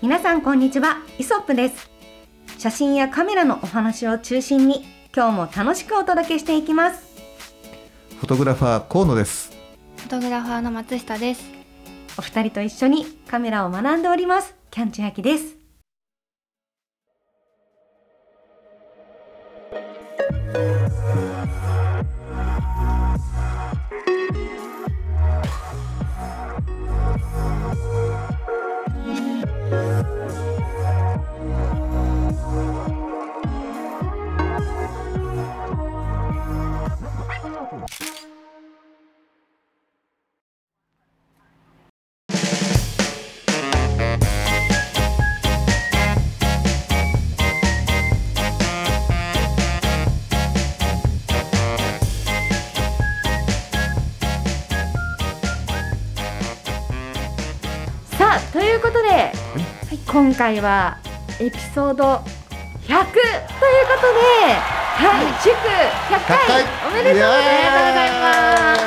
皆さんこんにちは。イソップです。写真やカメラのお話を中心に今日も楽しくお届けしていきます。フォトグラファー河野です。フォトグラファーの松下です。お二人と一緒にカメラを学んでおります。キャンチヤキです今回はエピソード100ということで、はい、祝100回おめでとうございます。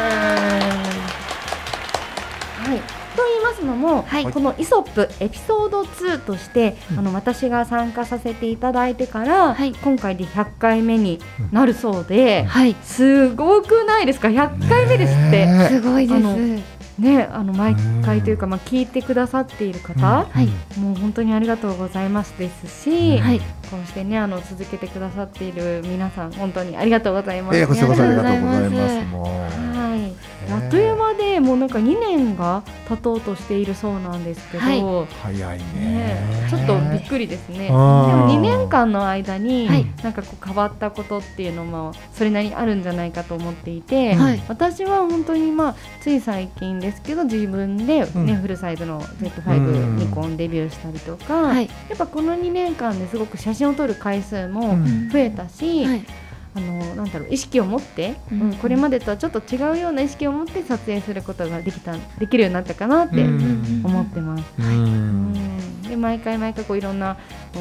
はい、と言いますのも、はいこのイソップエピソード2として、うんあの私が参加させていただいてから、はい今回で100回目になるそうで、はいすごくないですか100回目ですって。ねすごいですね、あの毎回というか、まあ、聞いてくださっている方、はい。もう本当にありがとうございますですし、うん。はい。こうしてねあの続けてくださっている皆さん本当にありがとうございます。えー、こちらこそありがとうございありがとうございます。はい、え。あっという間でもうなんか2年が経とうとしているそうなんですけど、はい早いね。ね、ちょっとくりですね。であもー2年間の間に、はい。なんかこう変わったことっていうのもそれなりにあるんじゃないかと思っていて、はい。私は本当にまあつい最近ですけど自分で、ねうん。フルサイズの Z5、うん。ニコンデビューしたりとか、はい。やっぱこの2年間ですごく写真を撮る回数もうん。増えたし、はい。あのなんだろう意識を持って、うん。うんこれまでとはちょっと違うような意識を持って撮影することができたできるようになったかなってうん。思ってます。ううんん。で毎回毎回こういろんな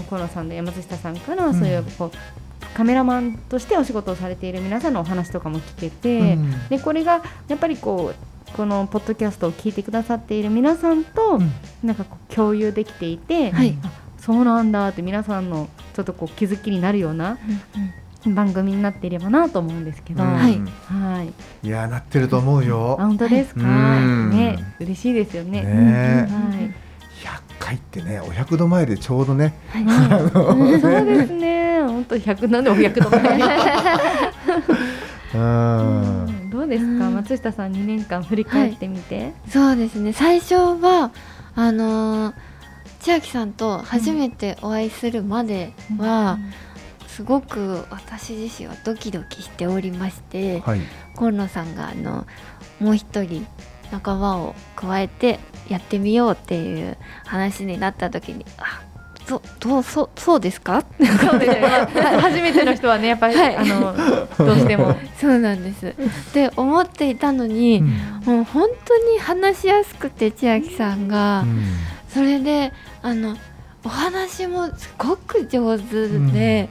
河野さんで山下さんからそういうこう、カメラマンとしてお仕事をされている皆さんのお話とかも聞けて、うん。でこれがやっぱりこうこのポッドキャストを聞いてくださっている皆さんと、うん。なんかこう共有できていて、はい。あそうなんだって皆さんのちょっとこう気づきになるような番組になっていればなと思うんですけど、うん。はい。はい、いやなってると思うよ。あ。本当ですか、うん。ね嬉しいですよね。ね。はい百回ってね、お百度前でちょうどね。うんそうですね。本当百なんでも百度前。うん。どうですか、うん松下さん2年間振り返ってみて。そうですね最初はあのー千秋さんと初めてお会いするまでは、すごく私自身はドキドキしておりましてはい。河野さんがあのもう一人仲間を加えてやってみようっていう話になった時にあそどうそうそうですか？そうですね。まあ初めての人はね、やっぱり、はい。あのどうしても。そうなんです。って思っていたのに、もう本当に話しやすくて千秋さんが、それであのお話もすごく上手で、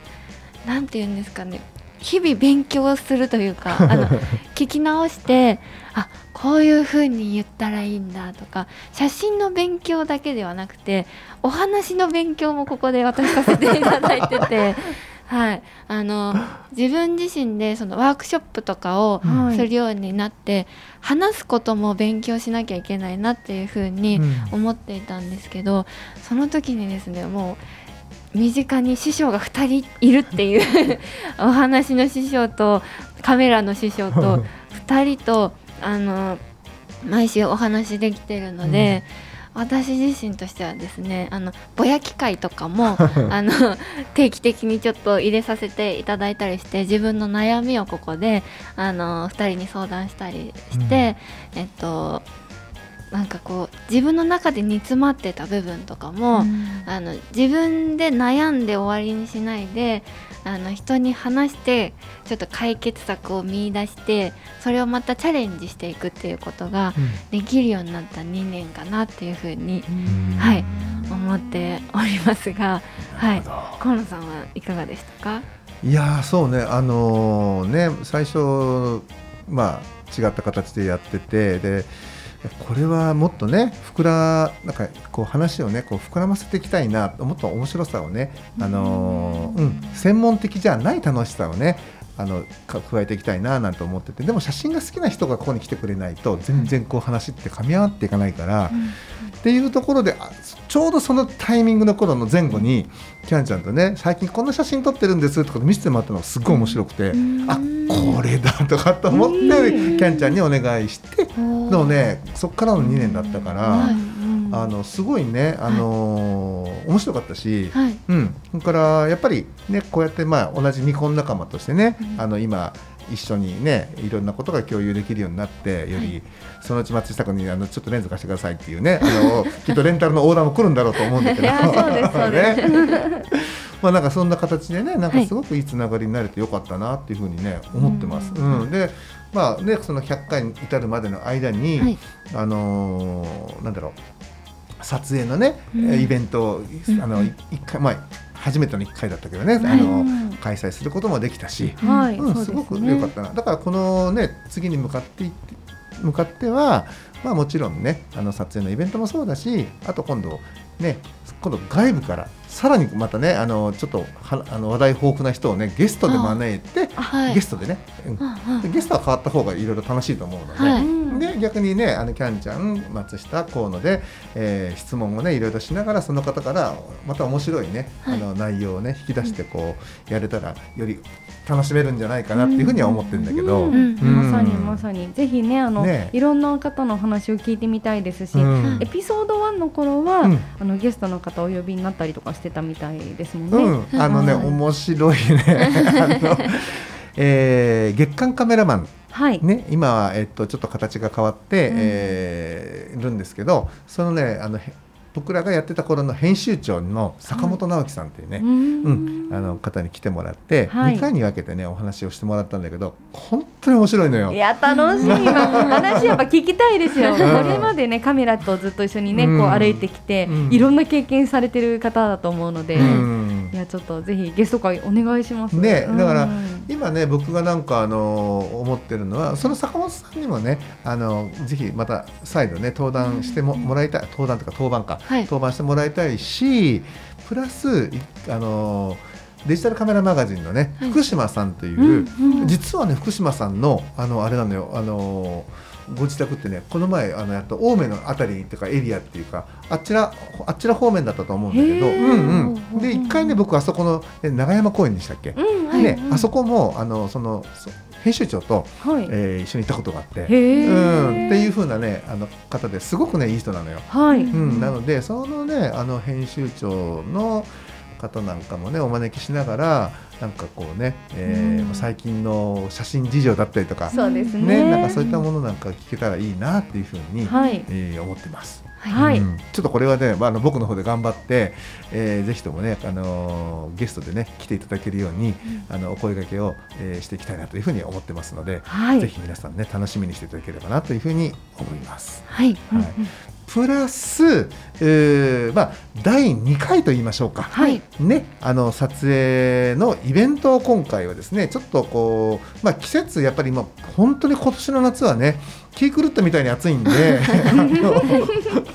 なんて言うんですかね日々勉強するというか あの聞き直してあこういう風に言ったらいいんだとか写真の勉強だけではなくてお話の勉強もここで私させていただいてて。はい、あの自分自身でそのワークショップとかをはいするようになって、話すことも勉強しなきゃいけないなっていう風に思っていたんですけどその時にですねもう身近に師匠が2人いるっていう お話の師匠とカメラの師匠と 2人とあの毎週お話できてるので。私自身としてはですねあのぼやき会とかも あの定期的にちょっと入れさせていただいたりして自分の悩みをここであの2人に相談したりして、えっとなんかこう自分の中で煮詰まってた部分とかも、あの自分で悩んで終わりにしないであの人に話してちょっと解決策を見出してそれをまたチャレンジしていくっていうことができるようになった2年かなっていうふうにはい思っておりますが、はい、河野さんはいかがでしたか？いやーそうね。あのーね最初まあ違った形でやっててでこれはもっとね膨らなんかこう話をねこう膨らませていきたいなもっと面白さをねあのーうん。専門的じゃない楽しさをねあのか加えていきたいななんて思っててでも写真が好きな人がここに来てくれないと全然こう話って噛み合っていかないから、っていうところであちょうどそのタイミングの頃の前後にキャンちゃんとね最近こんな写真撮ってるんですってこと見せてもらったのがすごい面白くて、あこれだとかと思ってキャンちゃんにお願いしてでもねそっからの2年だったから、はいあのすごいね、あのー面白かったし、はい。うん、それからやっぱりねこうやってまあ同じニコン仲間としてね、うん。あの今一緒にねいろんなことが共有できるようになってより、はい。そのうち松下君にあのちょっとレンズ貸してくださいっていうねあの きっとレンタルのオーダーも来るんだろうと思うんだけど。まあなんかそんな形でねなんかすごくいいつながりになれてよかったなっていうふうにね思ってます。ううんでまあねその100回に至るまでの間に、はい。あのーなんだろう撮影のね、うん。イベントをあの一回まあ初めての1回だったけどね、はい。あのうん開催することもできたし、はい、うんすごくね良かったな。だからこのね次に向かっていって向かってはまあもちろんねあの撮影のイベントもそうだしあと今度ね今度外部からさらにまたねあのちょっとはあの話題豊富な人をねゲストで招いて、はい。ゲストでね、うん。ゲストは変わった方がいろいろ楽しいと思うので、で逆にねあのキャンちゃん松下河野で、えー質問をねいろいろしながらその方からまた面白いね、はい。あの内容をね引き出してこうやれたらより楽しめるんじゃないかなっていうふうには思ってるんだけど、まさにまさに。ぜひねあのね。いろんな方の話を聞いてみたいですし、うん。エピソード1の頃は、うん。あのゲストの方お呼びになったりとかしてたみたいですもんね。うん、あのね、はい面白いね。あの、えー月間カメラマンはい、ね、今は、えっと、ちょっと形が変わって、うん。えーいるんですけどそのねあのへ僕らがやってた頃の編集長の坂本直樹さんっていうね、ううんんあの方に来てもらって、はい。2回に分けてねお話をしてもらったんだけど本当に面白いのよ。い。や楽しい今 話やっぱ聞きたいですよ。これまでねカメラとずっと一緒にね、うん。こう歩いてきて、うん。いろんな経験されてる方だと思うので、うんいやちょっとぜひゲスト会お願いします。ねだからうん今ね僕がなんかあの思ってるのはその坂本さんにもねあのぜひまた再度ね登壇してももらいたい登壇とか当番か、はい。登板してもらいたいしプラスいあのデジタルカメラマガジンのね、はい。福島さんという、うん。実はね福島さんのあのあれなのよあのご自宅ってねこの前あのやった青梅のあたりっていうかエリアっていうかあちらあちら方面だったと思うんだけど、うんうん、で一回ね僕あそこのえ長山公園でしたっけ、うんうんねうん。あそこもあのそのそ編集長と、はい。えー一緒に行ったことがあって、うん、っていう風なねあの方ですごくねいい人なのよ。はい。うん、なのでそのねあの編集長の方なんかもねお招きしながらなんかこうね、えーうん最近の写真事情だったりとか、そうですね。ねなんかそういったものなんか聞けたらいいなっていうふうに、はい。えー思ってます。はい。うんちょっとこれはね、まあ、あの僕の方で頑張って、えーぜひともね、あのーゲストでね来ていただけるように、あのお声掛けを、えーしていきたいなというふうに思ってますので、はい。ぜひ皆さんね楽しみにしていただければなというふうに思います。はいはい、プラス、えーまあ、第2回と言いましょうか、はい。ね、あの撮影のイベントを今回はですねちょっとこう、まあ、季節やっぱり今本当に今年の夏はね気狂ったみたいに暑いんで あの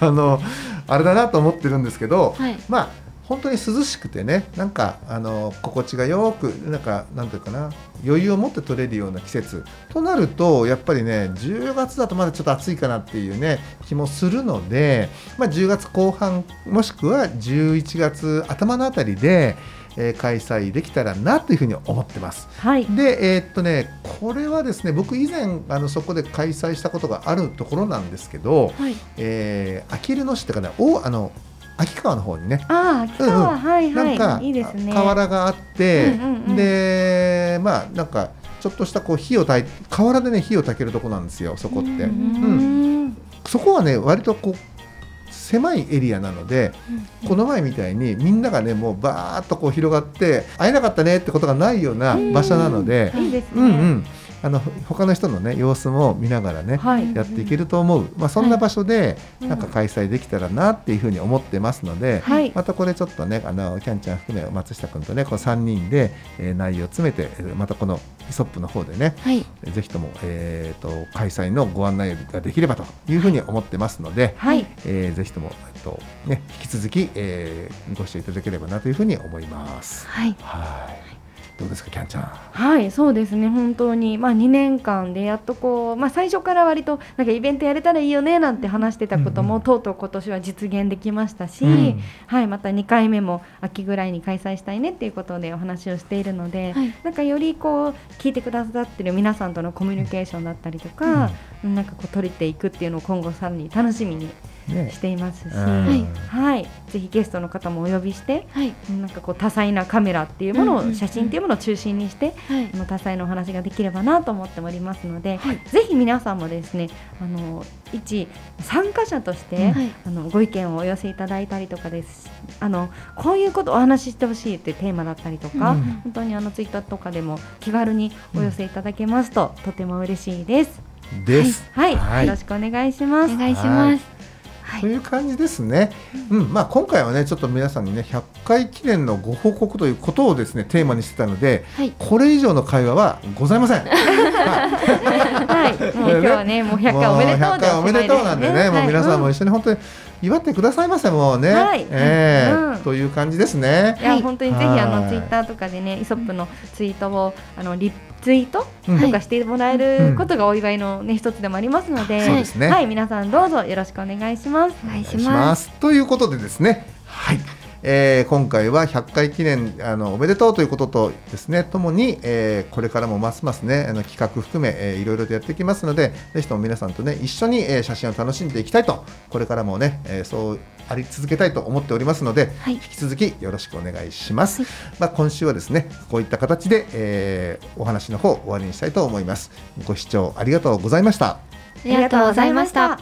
あのあれだなと思ってるんですけど、はい。まあ本当に涼しくてねなんかあの心地がよくなんかなんていうかな余裕を持って撮れるような季節となるとやっぱりね10月だとまだちょっと暑いかなっていうね気もするので、まあ、10月後半もしくは11月頭のあたりで、えー開催できたらなというふうに思ってます。はい。で、えーっとね、これはですね僕以前あのそこで開催したことがあるところなんですけど、はいえー、あきる野市っていうかねおあの秋川の方にねああ、秋川、うんはいなんか、はい。いいですね。河原があって、うんうんうんでまあなんかちょっとしたこう火をたい河原でね火を焚けるとこなんですよそこって、ううんん。そこはね割とこう狭いエリアなので、この前みたいにみんながねもうバーッとこう広がって会えなかったねってことがないような場所なので、いいですね。うんうんあの他の人のね様子も見ながらね、はい。やっていけると思う、まあ、そんな場所でうん。なんか開催できたらなっていうふうに思ってますので、はい。またこれちょっとねあのキャンちゃん含め松下君とねこの3人で、えー内容を詰めてえーまたこのイソップの方でねはい。ぜひとも、えー、と開催のご案内ができればというふうに思ってますので、はい。えーぜひとも、えっとね、引き続き、えーご視聴いただければなというふうに思います。はい。はいどうですかキャンちゃん。はい、そうですね、本当に、まあ、2年間でやっとこう、まあ、最初から割と、なんかイベントやれたらいいよねなんて話してたことも、うんうん。とうとう今年は実現できましたし、うん。はい、また2回目も秋ぐらいに開催したいねっていうことでお話をしているので、はい。なんかよりこう聞いてくださってる皆さんとのコミュニケーションだったりとか、なんかこう取れていくっていうのを今後さらに楽しみにねしていますし、うん。はい。はい、ぜひゲストの方もお呼びして、はい。なんかこう多彩なカメラっていうものを、うんうんうん。写真っていうものを中心にして、はい。あの多彩なお話ができればなと思っておりますので、はい。ぜひ皆さんもですねあの一参加者として、はい。あのご意見をお寄せいただいたりとかです。あのこういうことをお話ししてほしいっていうテーマだったりとか、うん。本当にあのツイッターとかでも気軽にお寄せいただけますと、とても嬉しいです。です。はい、よろしくお願いします。お願いしますはい。という感じですね。うん、まあ今回はねちょっと皆さんにね100回記念のご報告ということをですねテーマにしてたので、はい。これ以上の会話はございません。はい、もう今日はね、もう100回おめでとうもう100回おめでとうなんでね、もう皆さんも一緒に本当に祝ってくださいませもうね。はい。ええ。うん。という感じですね。いや、本当にぜひあはい。のツイッターとかでね、イソップのツイートをあのリツイートうん。とかしてもらえることがお祝いのね一つでもありますので、そうですね。はい、皆さんどうぞよろしくお願いします。お願いします。ということでですね、はい、えー今回は100回記念あのおめでとうということとですねともに、えーこれからもますますねあの企画含め、えーいろいろとやっていきますのでぜひとも皆さんとね一緒に、えー写真を楽しんでいきたいとこれからもね、えーそうあり続けたいと思っておりますので、はい引き続きよろしくお願いします。まあ今週はですねこういった形で、えーお話の方終わりにしたいと思います。ご視聴。ありがとうございましたありがとうございました